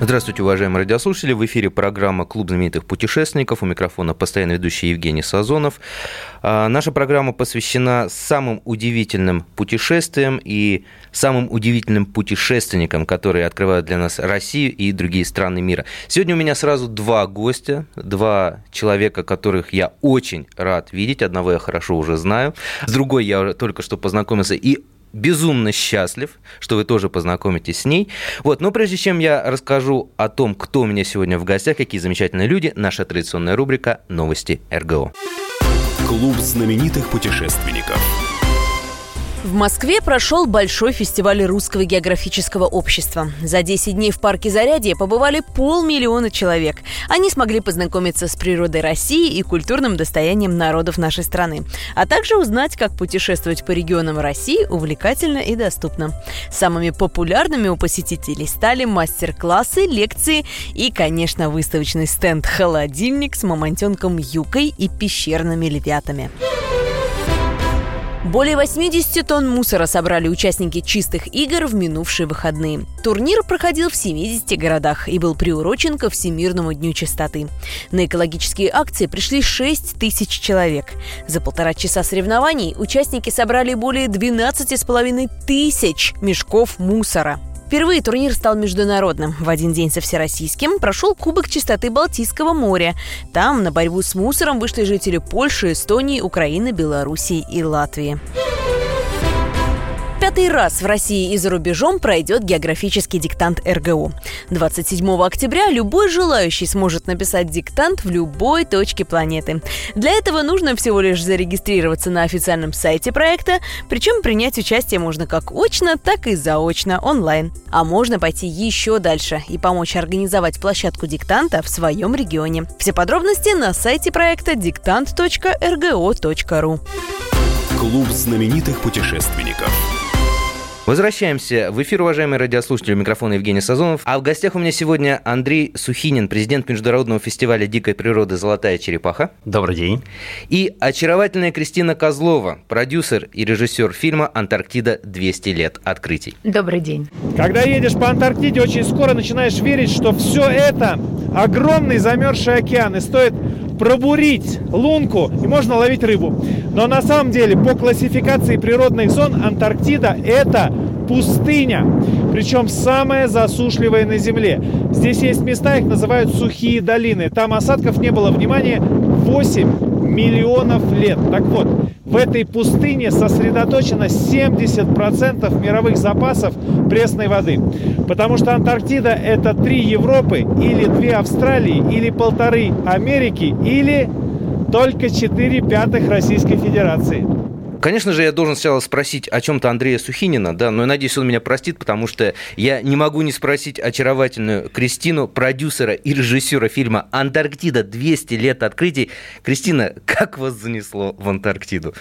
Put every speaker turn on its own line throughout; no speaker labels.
Здравствуйте, уважаемые радиослушатели. В эфире программа «Клуб знаменитых путешественников». У микрофона постоянно ведущий Евгений Сазонов. А, наша программа посвящена самым удивительным путешествиям и самым удивительным путешественникам, которые открывают для нас Россию и другие страны мира. Сегодня у меня сразу два гостя, два человека, которых я очень рад видеть. Одного я хорошо уже знаю, с другой я только что познакомился и безумно счастлив, что вы тоже познакомитесь с ней. Вот, но прежде чем я расскажу о том, кто у меня сегодня в гостях, какие замечательные люди, наша традиционная рубрика «Новости РГО».
Клуб знаменитых путешественников.
В Москве прошел большой фестиваль Русского географического общества. За 10 дней в парке Зарядье побывали полмиллиона человек. Они смогли познакомиться с природой России и культурным достоянием народов нашей страны, а также узнать, как путешествовать по регионам России увлекательно и доступно. Самыми популярными у посетителей стали мастер-классы, лекции и, конечно, выставочный стенд «Холодильник» с мамонтенком Юкой и пещерными львятами. Более 80 тонн мусора собрали участники чистых игр в минувшие выходные. Турнир проходил в 70 городах и был приурочен ко Всемирному дню чистоты. На экологические акции пришли 6 тысяч человек. За полтора часа соревнований участники собрали более 12,5 тысяч мешков мусора. Впервые турнир стал международным. В один день со всероссийским прошел Кубок чистоты Балтийского моря. Там на борьбу с мусором вышли жители Польши, Эстонии, Украины, Белоруссии и Латвии пятый раз в России и за рубежом пройдет географический диктант РГУ. 27 октября любой желающий сможет написать диктант в любой точке планеты. Для этого нужно всего лишь зарегистрироваться на официальном сайте проекта, причем принять участие можно как очно, так и заочно, онлайн. А можно пойти еще дальше и помочь организовать площадку диктанта в своем регионе. Все подробности на сайте проекта диктант.рго.ру.
Клуб знаменитых путешественников.
Возвращаемся в эфир, уважаемые радиослушатели. Микрофон Евгений Сазонов. А в гостях у меня сегодня Андрей Сухинин, президент Международного фестиваля дикой природы «Золотая черепаха».
Добрый день.
И очаровательная Кристина Козлова, продюсер и режиссер фильма «Антарктида. 200 лет открытий».
Добрый день.
Когда едешь по Антарктиде, очень скоро начинаешь верить, что все это огромный замерзший океан, и стоит пробурить лунку, и можно ловить рыбу. Но на самом деле, по классификации природных зон, Антарктида – это пустыня, причем самая засушливая на Земле. Здесь есть места, их называют сухие долины. Там осадков не было, внимания 8 миллионов лет. Так вот, в этой пустыне сосредоточено 70% мировых запасов пресной воды. Потому что Антарктида это три Европы, или две Австралии, или полторы Америки, или только 4 пятых Российской Федерации.
Конечно же, я должен сначала спросить о чем-то Андрея Сухинина, да, но я надеюсь, он меня простит, потому что я не могу не спросить очаровательную Кристину, продюсера и режиссера фильма «Антарктида. 200 лет открытий». Кристина, как вас занесло в Антарктиду?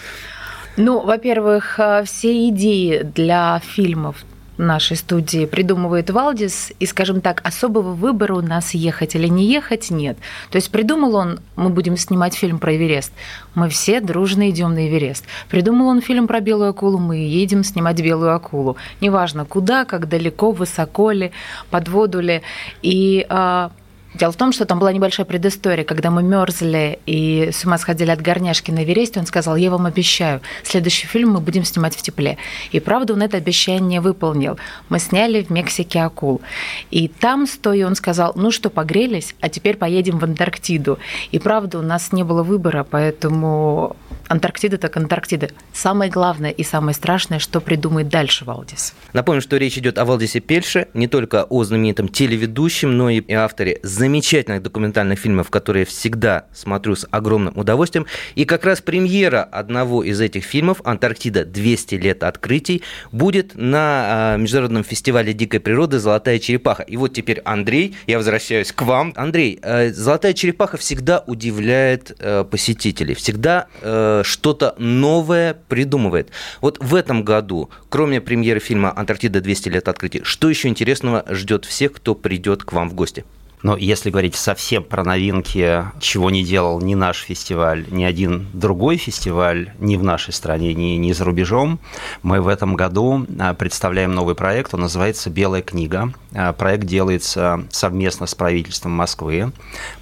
Ну, во-первых, э, все идеи для фильмов нашей студии придумывает Валдис, и, скажем так, особого выбора у нас ехать или не ехать нет. То есть придумал он, мы будем снимать фильм про Эверест, мы все дружно идем на Эверест. Придумал он фильм про белую акулу, мы едем снимать белую акулу. Неважно, куда, как далеко, высоко ли, под воду ли. И а, Дело в том, что там была небольшая предыстория. Когда мы мерзли и с ума сходили от горняшки на Эвересте, он сказал, я вам обещаю, следующий фильм мы будем снимать в тепле. И правда, он это обещание выполнил. Мы сняли в Мексике акул. И там, стоя, он сказал, ну что, погрелись, а теперь поедем в Антарктиду. И правда, у нас не было выбора, поэтому Антарктида так Антарктида. Самое главное и самое страшное, что придумает дальше Валдис.
Напомню, что речь идет о Валдисе Пельше, не только о знаменитом телеведущем, но и авторе замечательных документальных фильмов, которые всегда смотрю с огромным удовольствием. И как раз премьера одного из этих фильмов «Антарктида. 200 лет открытий» будет на а, Международном фестивале дикой природы «Золотая черепаха». И вот теперь, Андрей, я возвращаюсь к вам. Андрей, э, «Золотая черепаха» всегда удивляет э, посетителей, всегда э, что-то новое придумывает. Вот в этом году, кроме премьеры фильма «Антарктида. 200 лет открытий», что еще интересного ждет всех, кто придет к вам в гости?
Но если говорить совсем про новинки, чего не делал ни наш фестиваль, ни один другой фестиваль, ни в нашей стране, ни, ни за рубежом, мы в этом году а, представляем новый проект, он называется «Белая книга». А, проект делается совместно с правительством Москвы.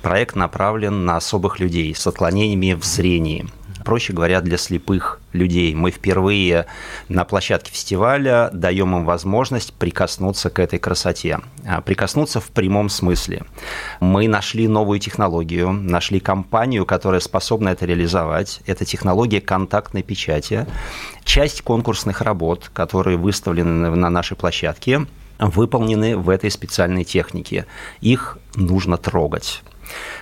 Проект направлен на особых людей с отклонениями в зрении проще говоря, для слепых людей. Мы впервые на площадке фестиваля даем им возможность прикоснуться к этой красоте. А, прикоснуться в прямом смысле. Мы нашли новую технологию, нашли компанию, которая способна это реализовать. Это технология контактной печати. Часть конкурсных работ, которые выставлены на нашей площадке, выполнены в этой специальной технике. Их нужно трогать.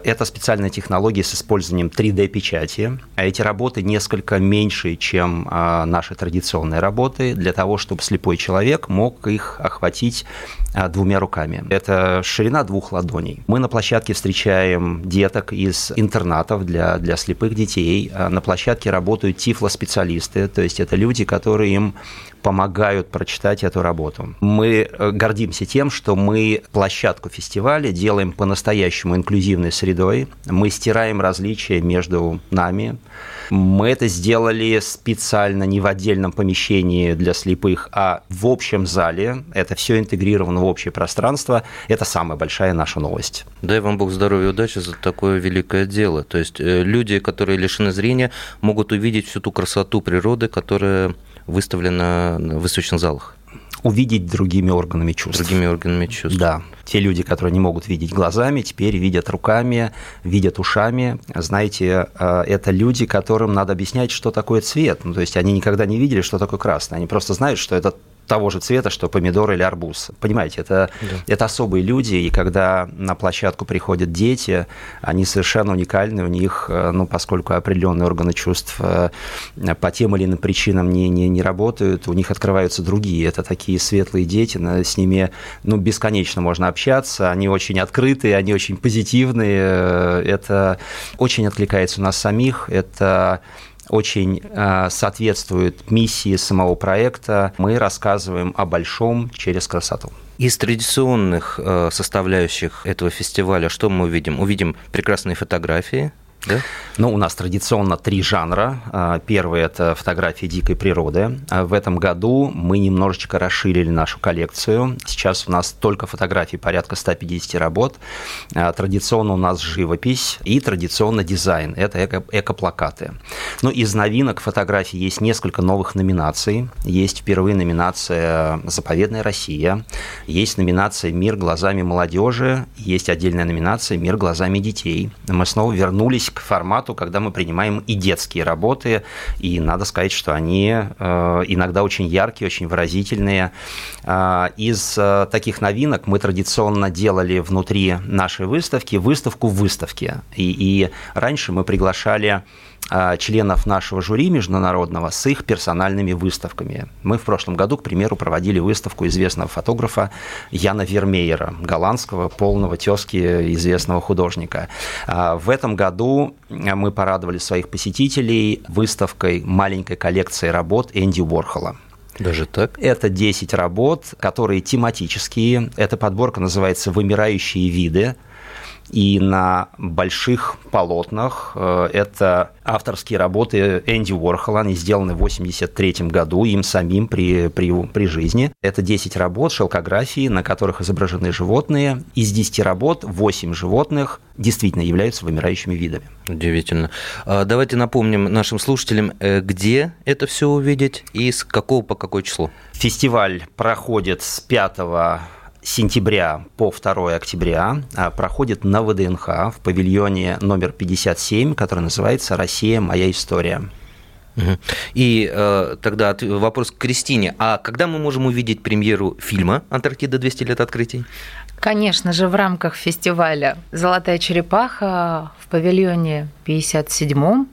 Это специальная технология с использованием 3D-печати. А эти работы несколько меньше, чем а, наши традиционные работы, для того, чтобы слепой человек мог их охватить а, двумя руками. Это ширина двух ладоней. Мы на площадке встречаем деток из интернатов для, для слепых детей. На площадке работают тифлоспециалисты, то есть это люди, которые им помогают прочитать эту работу. Мы э, гордимся тем, что мы площадку фестиваля делаем по-настоящему инклюзивной средой. Мы стираем различия между нами. Мы это сделали специально не в отдельном помещении для слепых, а в общем зале. Это все интегрировано в общее пространство. Это самая большая наша новость.
Дай вам Бог здоровья и удачи за такое великое дело. То есть э, люди, которые лишены зрения, могут увидеть всю ту красоту природы, которая выставлена в выставочных залах?
увидеть другими органами чувств.
Другими органами чувств.
Да. Те люди, которые не могут видеть глазами, теперь видят руками, видят ушами. Знаете, э, это люди, которым надо объяснять, что такое цвет. Ну, то есть они никогда не видели, что такое красный. Они просто знают, что это того же цвета, что помидор или арбуз. Понимаете, это, да. это особые люди, и когда на площадку приходят дети, они совершенно уникальны, у них, э, ну, поскольку определенные органы чувств э, по тем или иным причинам не, не, не работают, у них открываются другие. Это такие светлые дети, с ними ну, бесконечно можно общаться, они очень открытые, они очень позитивные, э, это очень откликается у нас самих, это очень э, соответствует миссии самого проекта. Мы рассказываем о большом через красоту.
Из традиционных э, составляющих этого фестиваля что мы увидим? Увидим прекрасные фотографии, да?
Ну, у нас традиционно три жанра. А, первый – это фотографии дикой природы. А в этом году мы немножечко расширили нашу коллекцию. Сейчас у нас только фотографии, порядка 150 работ. А, традиционно у нас живопись и традиционно дизайн – это эко- экоплакаты. Ну, из новинок фотографий есть несколько новых номинаций. Есть впервые номинация «Заповедная Россия», есть номинация «Мир глазами молодежи», есть отдельная номинация «Мир глазами детей». Мы снова вернулись к формату, когда мы принимаем и детские работы, и надо сказать, что они э, иногда очень яркие, очень выразительные. Э, из э, таких новинок мы традиционно делали внутри нашей выставки выставку в выставке. И, и раньше мы приглашали членов нашего жюри международного с их персональными выставками. Мы в прошлом году, к примеру, проводили выставку известного фотографа Яна Вермеера, голландского полного тезки известного художника. А, в этом году мы порадовали своих посетителей выставкой маленькой коллекции работ Энди Уорхола.
Даже так?
Это 10 работ, которые тематические. Эта подборка называется «Вымирающие виды». И на больших полотнах э, это авторские работы Энди Уорхола, они сделаны в 1983 году им самим при, при, при жизни. Это 10 работ шелкографии, на которых изображены животные. Из 10 работ 8 животных действительно являются вымирающими видами.
Удивительно. А давайте напомним нашим слушателям, э, где это все увидеть и с какого по какое число.
Фестиваль проходит с 5 сентября по 2 октября а, проходит на ВДНХ в павильоне номер 57, который называется «Россия. Моя история».
И э, тогда вопрос к Кристине. А когда мы можем увидеть премьеру фильма «Антарктида. 200 лет открытий»?
Конечно же, в рамках фестиваля «Золотая черепаха» в павильоне 57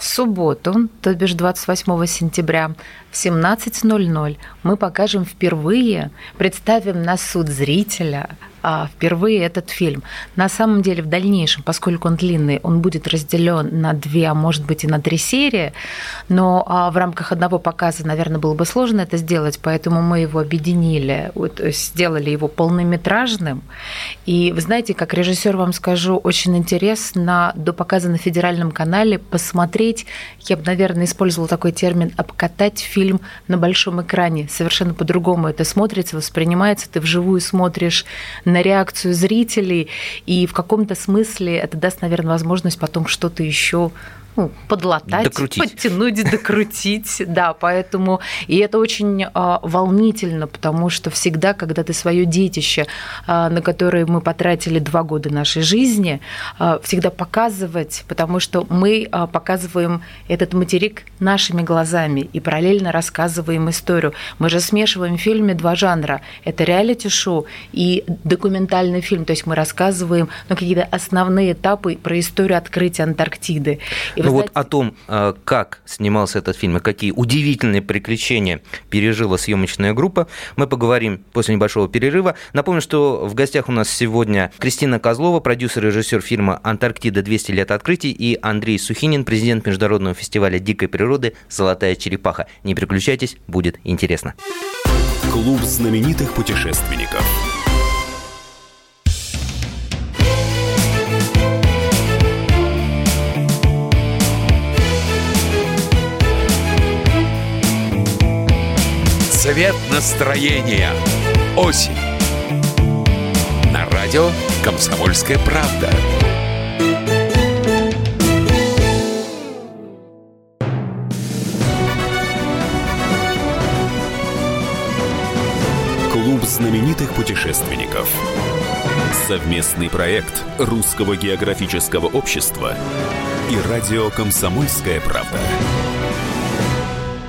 в субботу, то бишь 28 сентября в 17.00 мы покажем впервые, представим на суд зрителя впервые этот фильм. На самом деле в дальнейшем, поскольку он длинный, он будет разделен на две, а может быть и на три серии, но а, в рамках одного показа, наверное, было бы сложно это сделать, поэтому мы его объединили, вот, сделали его полнометражным. И вы знаете, как режиссер вам скажу, очень интересно до показа на федеральном канале посмотреть, я бы, наверное, использовала такой термин, обкатать фильм на большом экране. Совершенно по-другому это смотрится, воспринимается, ты вживую смотришь на реакцию зрителей, и в каком-то смысле это даст, наверное, возможность потом что-то еще ну, подлатать, докрутить. подтянуть, докрутить. Да, поэтому и это очень а, волнительно, потому что всегда, когда ты свое детище, а, на которое мы потратили два года нашей жизни, а, всегда показывать, потому что мы показываем этот материк нашими глазами и параллельно рассказываем историю. Мы же смешиваем в фильме два жанра. Это реалити-шоу и документальный фильм. То есть мы рассказываем ну, какие-то основные этапы про историю открытия Антарктиды.
И ну вот о том, э, как снимался этот фильм и какие удивительные приключения пережила съемочная группа, мы поговорим после небольшого перерыва. Напомню, что в гостях у нас сегодня Кристина Козлова, продюсер и режиссер фильма «Антарктида. 200 лет открытий» и Андрей Сухинин, президент Международного фестиваля дикой природы «Золотая черепаха». Не переключайтесь, будет интересно.
Клуб знаменитых путешественников.
Цвет настроения. Осень. На радио «Комсомольская правда».
Клуб знаменитых путешественников. Совместный проект Русского географического общества и радио «Комсомольская правда».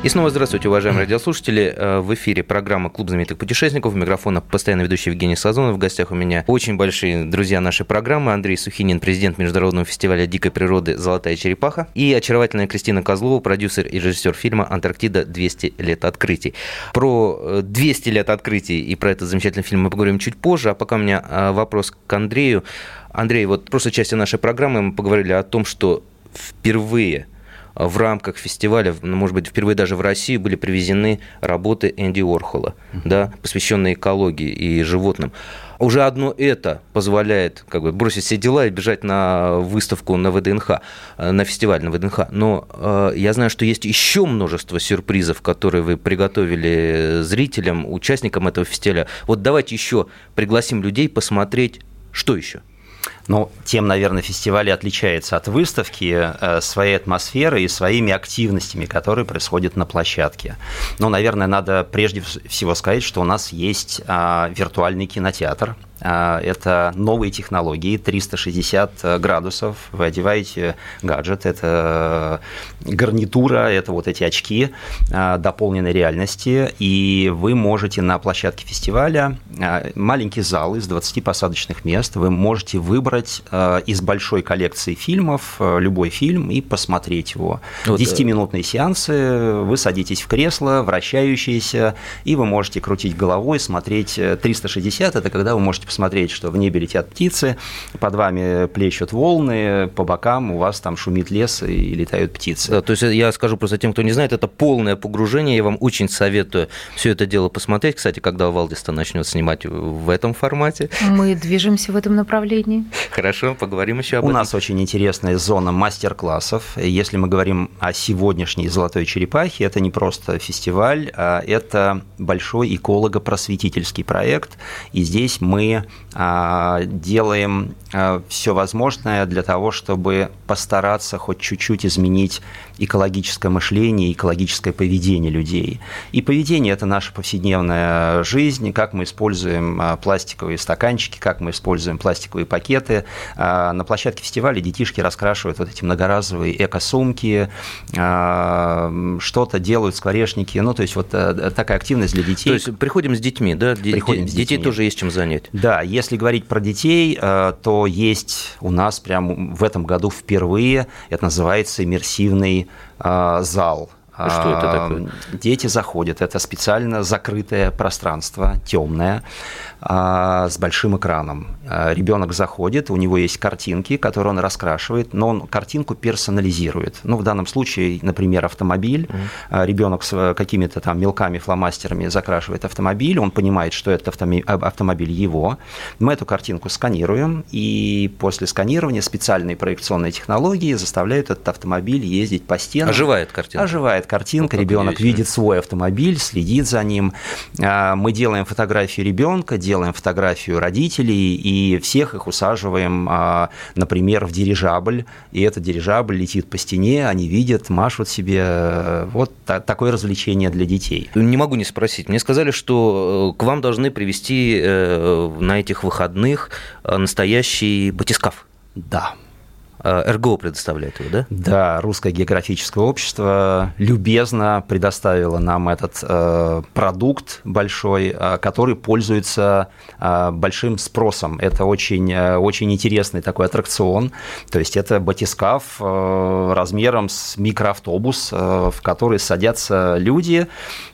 И снова здравствуйте, уважаемые радиослушатели. Э, в эфире программа «Клуб знаменитых путешественников». У микрофона постоянно ведущий Евгений Сазонов. В гостях у меня очень большие друзья нашей программы. Андрей Сухинин, президент Международного фестиваля дикой природы «Золотая черепаха». И очаровательная Кристина Козлова, продюсер и режиссер фильма «Антарктида. 200 лет открытий». Про 200 э, лет открытий и про этот замечательный фильм мы поговорим чуть позже. А пока у меня э, вопрос к Андрею. Андрей, вот в прошлой части нашей программы мы поговорили о том, что впервые в рамках фестиваля, ну, может быть, впервые даже в России были привезены работы Энди Орхола, uh-huh. да, посвященные экологии и животным. Уже одно это позволяет как бы, бросить все дела и бежать на выставку на ВДНХ, э, на фестиваль на ВДНХ. Но э, я знаю, что есть еще множество сюрпризов, которые вы приготовили зрителям, участникам этого фестиваля. Вот давайте еще пригласим людей посмотреть, что еще.
Ну, тем, наверное, фестиваль отличается от выставки э, своей атмосферой и своими активностями, которые происходят на площадке. Ну, наверное, надо прежде всего сказать, что у нас есть а, виртуальный кинотеатр, а, это новые технологии, 360 э, градусов. Вы одеваете гаджет, это гарнитура, это вот эти очки дополненной реальности, и вы можете на площадке фестиваля маленький зал из 20 посадочных мест, вы можете выбрать из большой коллекции фильмов любой фильм и посмотреть его. Вот, 10-минутные сеансы, вы садитесь в кресло, вращающиеся, и вы можете крутить головой, смотреть 360, это когда вы можете посмотреть, что в небе летят птицы, под вами плещут волны, по бокам у вас там шумит лес и летают птицы.
Да, то есть я скажу просто тем, кто не знает, это полное погружение. Я вам очень советую все это дело посмотреть. Кстати, когда Валдиста начнет снимать в этом формате.
Мы движемся в этом направлении.
Хорошо, поговорим еще об
у
этом.
У нас очень интересная зона мастер-классов. Если мы говорим о сегодняшней «Золотой черепахе», это не просто фестиваль, а это большой эколого-просветительский проект. И здесь мы а, делаем а, все возможное для того, чтобы постараться хоть чуть-чуть изменить экологическое мышление, экологическое поведение людей. И поведение – это наша повседневная жизнь, как мы используем а, пластиковые стаканчики, как мы используем пластиковые пакеты. На площадке фестиваля детишки раскрашивают вот эти многоразовые эко-сумки, что-то делают скворечники, ну, то есть вот э, такая активность для детей.
То есть приходим с детьми, да? Приходим с детьми. Детей тоже есть чем занять.
Да, если говорить про детей, э, то есть у нас прямо в этом году впервые, это называется иммерсивный э, зал.
А что это такое?
Дети заходят, это специально закрытое пространство, темное, а, с большим экраном. А, Ребенок заходит, у него есть картинки, которые он раскрашивает, но он картинку персонализирует. Ну, в данном случае, например, автомобиль. Mm. Ребенок с какими-то там мелками, фломастерами закрашивает автомобиль, он понимает, что это автомобиль его. Мы эту картинку сканируем, и после сканирования специальные проекционные технологии заставляют этот автомобиль ездить по стенам.
Оживает картинка.
Оживает картинка, ну, ребенок видит свой автомобиль, следит за ним. Мы делаем фотографии ребенка, делаем фотографию родителей и всех их усаживаем, а, например, в дирижабль, и этот дирижабль летит по стене, они видят, машут себе. Вот такое развлечение для детей.
Не могу не спросить. Мне сказали, что э, к вам должны привести э, на этих выходных э, настоящий батискаф.
Да.
Э, РГО предоставляет его, да?
Да, Русское географическое общество любезно предоставило нам этот э, продукт большой, э, который пользуется э, большим спросом. Это очень, э, очень интересный такой аттракцион. То есть это батискаф э, размером с микроавтобус, э, в который садятся люди.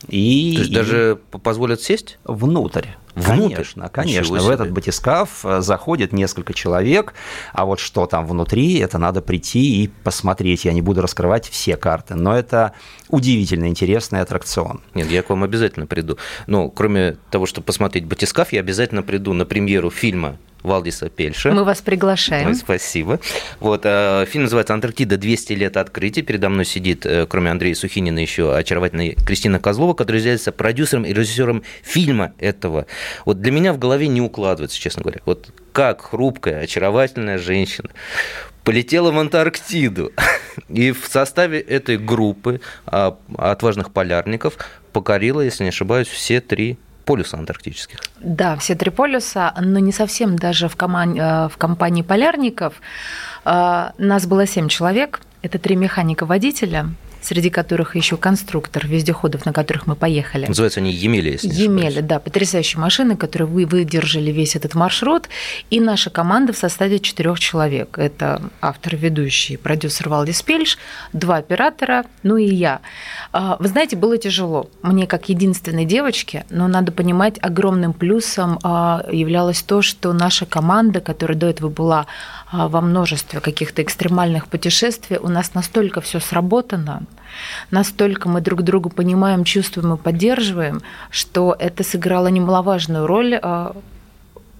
И,
То есть
и
даже позволят сесть?
Внутрь. Внутрь? Конечно, конечно. В этот батискаф э, заходит несколько человек, а вот что там внутри, это надо прийти и посмотреть. Я не буду раскрывать все карты, но это удивительно интересный аттракцион.
Нет, я к вам обязательно приду. Но кроме того, чтобы посмотреть батискаф, я обязательно приду на премьеру фильма Валдиса Пельша.
Мы вас приглашаем.
Спасибо. Вот, э, фильм называется «Антарктида. 200 лет открытия». Передо мной сидит, э, кроме Андрея Сухинина, еще очаровательная Кристина Козлова, которая является продюсером и режиссером фильма этого. Вот для меня в голове не укладывается, честно говоря. Вот как хрупкая, очаровательная женщина полетела в Антарктиду. И в составе этой группы а, отважных полярников покорила, если не ошибаюсь, все три полюса антарктических.
Да, все три полюса, но не совсем даже в, коман... Э, в компании полярников. Э, нас было семь человек. Это три механика-водителя, среди которых еще конструктор вездеходов, на которых мы поехали.
Называются они Емели, если
не Емели, да, потрясающие машины, которые вы выдержали весь этот маршрут. И наша команда в составе четырех человек. Это автор, ведущий, продюсер Валдис Пельш, два оператора, ну и я. А, вы знаете, было тяжело. Мне как единственной девочке, но надо понимать, огромным плюсом а, являлось то, что наша команда, которая до этого была во множестве каких-то экстремальных путешествий, у нас настолько все сработано, настолько мы друг друга понимаем, чувствуем и поддерживаем, что это сыграло немаловажную роль а,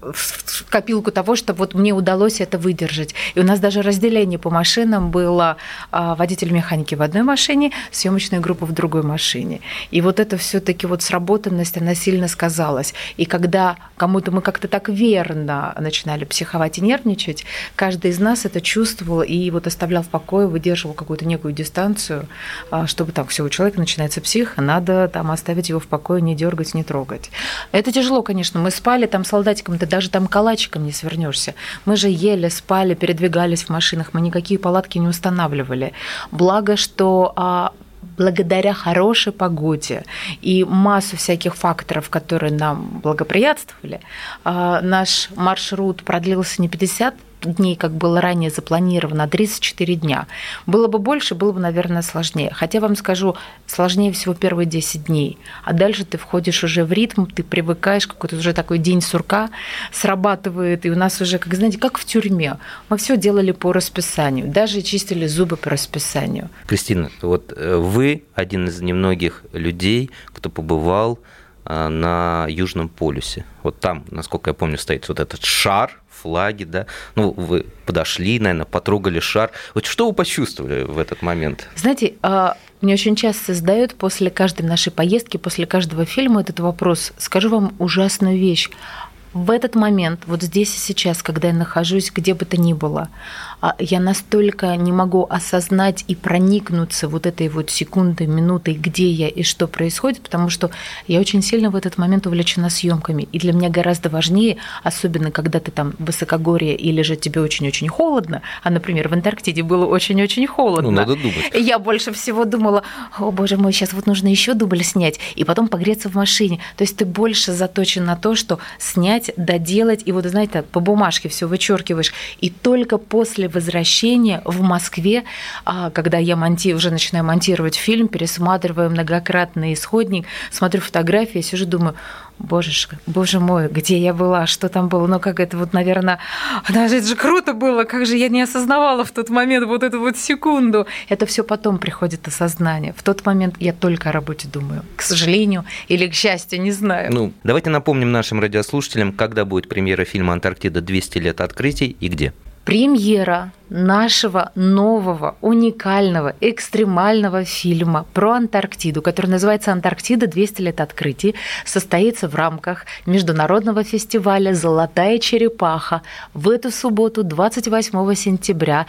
в копилку того, что вот мне удалось это выдержать. И у нас даже разделение по машинам было а, водитель механики в одной машине, съемочная группа в другой машине. И вот это все-таки вот сработанность, она сильно сказалась. И когда кому-то мы как-то так верно начинали психовать и нервничать, каждый из нас это чувствовал и вот оставлял в покое, выдерживал какую-то некую дистанцию, а, чтобы так, все, у человека начинается псих, надо там оставить его в покое, не дергать, не трогать. Это тяжело, конечно. Мы спали там солдатиком, ты даже там калачиком не свернешься. Мы же ели, спали, передвигались в машинах, мы никакие палатки не устанавливали. Благо, что а, благодаря хорошей погоде и массу всяких факторов, которые нам благоприятствовали, а, наш маршрут продлился не 50 дней, как было ранее запланировано, а 34 дня. Было бы больше, было бы, наверное, сложнее. Хотя вам скажу, сложнее всего первые 10 дней. А дальше ты входишь уже в ритм, ты привыкаешь, какой-то уже такой день сурка срабатывает, и у нас уже, как знаете, как в тюрьме. Мы все делали по расписанию, даже чистили зубы по расписанию.
Кристина, вот э, вы один из немногих людей, кто побывал э, на Южном полюсе. Вот там, насколько я помню, стоит вот этот шар, флаги, да. Ну, вы подошли, наверное, потрогали шар. Вот что вы почувствовали в этот момент?
Знаете, а, мне очень часто задают после каждой нашей поездки, после каждого фильма этот вопрос. Скажу вам ужасную вещь. В этот момент, вот здесь и сейчас, когда я нахожусь где бы то ни было, а, я настолько не могу осознать и проникнуться вот этой вот секундой, минутой, где я и что происходит, потому что я очень сильно в этот момент увлечена съемками. И для меня гораздо важнее, особенно когда ты там в высокогорье или же тебе очень-очень холодно, а, например, в Антарктиде было очень-очень холодно.
Ну, надо думать.
Я больше всего думала, о боже мой, сейчас вот нужно еще дубль снять, и потом погреться в машине. То есть ты больше заточен на то, что снять доснять, доделать, и вот, знаете, по бумажке все вычеркиваешь. И только после возвращения в Москве, а, когда я монти... уже начинаю монтировать фильм, пересматриваю многократный исходник, смотрю фотографии, сижу, думаю, Божечка, боже мой, где я была, что там было, ну как это вот, наверное, даже это же круто было, как же я не осознавала в тот момент вот эту вот секунду. Это все потом приходит осознание. В тот момент я только о работе думаю, к сожалению или к счастью, не знаю.
Ну, давайте напомним нашим радиослушателям, когда будет премьера фильма «Антарктида. 200 лет открытий» и где.
Премьера нашего нового, уникального, экстремального фильма про Антарктиду, который называется «Антарктида. 200 лет открытий», состоится в рамках международного фестиваля «Золотая черепаха» в эту субботу, 28 сентября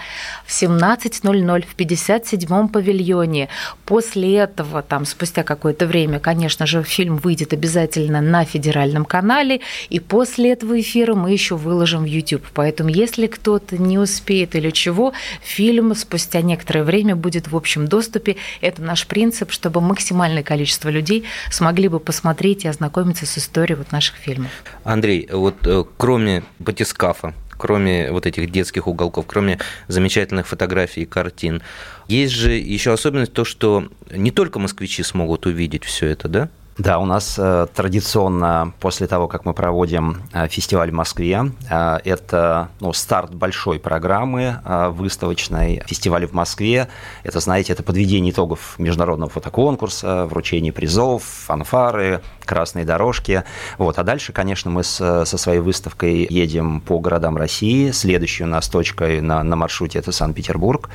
в 17.00 в 57-м павильоне. После этого, там, спустя какое-то время, конечно же, фильм выйдет обязательно на федеральном канале, и после этого эфира мы еще выложим в YouTube. Поэтому, если кто-то не успеет или чего, фильм спустя некоторое время будет в общем доступе. Это наш принцип, чтобы максимальное количество людей смогли бы посмотреть и ознакомиться с историей вот наших фильмов.
Андрей, вот э, кроме батискафа, кроме вот этих детских уголков, кроме замечательных фотографий и картин, есть же еще особенность то, что не только москвичи смогут увидеть все это, да?
Да, у нас э, традиционно после того, как мы проводим э, фестиваль в Москве, э, это ну, старт большой программы э, выставочной фестиваля в Москве. Это, знаете, это подведение итогов международного фотоконкурса, вручение призов, фанфары, красные дорожки. Вот. А дальше, конечно, мы с, со своей выставкой едем по городам России. Следующей у нас точкой на, на маршруте это Санкт-Петербург.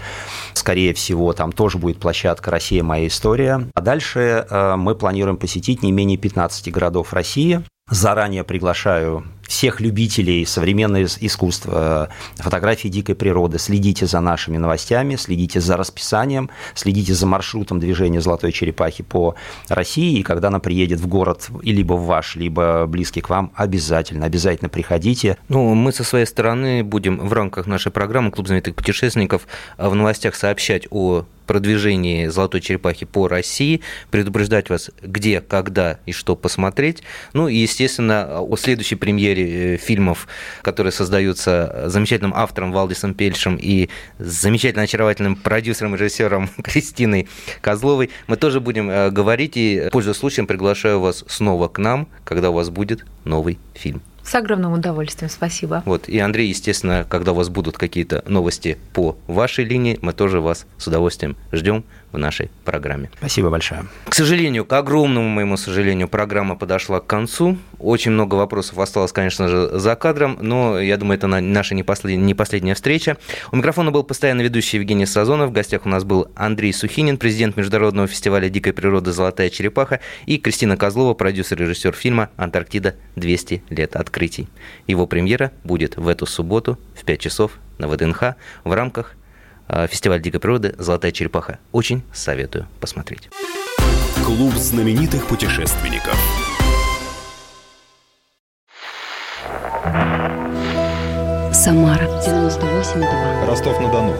Скорее всего, там тоже будет площадка «Россия. Моя история». А дальше э, мы планируем посетить посетить не менее 15 городов России. Заранее приглашаю всех любителей современного искусства, фотографии дикой природы. Следите за нашими новостями, следите за расписанием, следите за маршрутом движения золотой черепахи по России. И когда она приедет в город, либо в ваш, либо близкий к вам, обязательно, обязательно приходите.
Ну, мы со своей стороны будем в рамках нашей программы «Клуб знаменитых путешественников» в новостях сообщать о продвижении «Золотой черепахи» по России, предупреждать вас, где, когда и что посмотреть. Ну и, естественно, о следующей премьере э, фильмов, которые создаются замечательным автором Валдисом Пельшем и замечательно очаровательным продюсером и режиссером Кристиной Козловой, мы тоже будем э, говорить. И, пользуясь случаем, приглашаю вас снова к нам, когда у вас будет новый фильм.
С огромным удовольствием, спасибо.
Вот. И, Андрей, естественно, когда у вас будут какие-то новости по вашей линии, мы тоже вас с удовольствием ждем в нашей программе.
Спасибо большое.
К сожалению, к огромному моему сожалению, программа подошла к концу. Очень много вопросов осталось, конечно же, за кадром, но я думаю, это наша не, послед... не последняя встреча. У микрофона был постоянно ведущий Евгений Сазонов. В гостях у нас был Андрей Сухинин, президент Международного фестиваля дикой природы «Золотая черепаха» и Кристина Козлова, продюсер и режиссер фильма «Антарктида. 200 лет открытий». Его премьера будет в эту субботу в 5 часов на ВДНХ в рамках фестиваль дикой природы «Золотая черепаха». Очень советую посмотреть.
Клуб знаменитых путешественников.
Самара 98,2.
Ростов-на-Дону.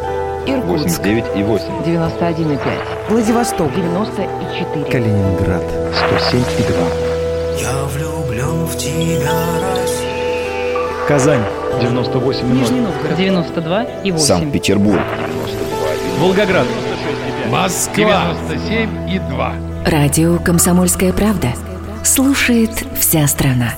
Иркутск
89,8.
91,5. Владивосток 94.
Калининград 107,2.
Я влюблен в тебя,
Казань 98,0.
Нижний Новгород 92 и 8.
Санкт-Петербург
Волгоград.
Москва 97 и 2.
Радио «Комсомольская правда». Слушает вся страна.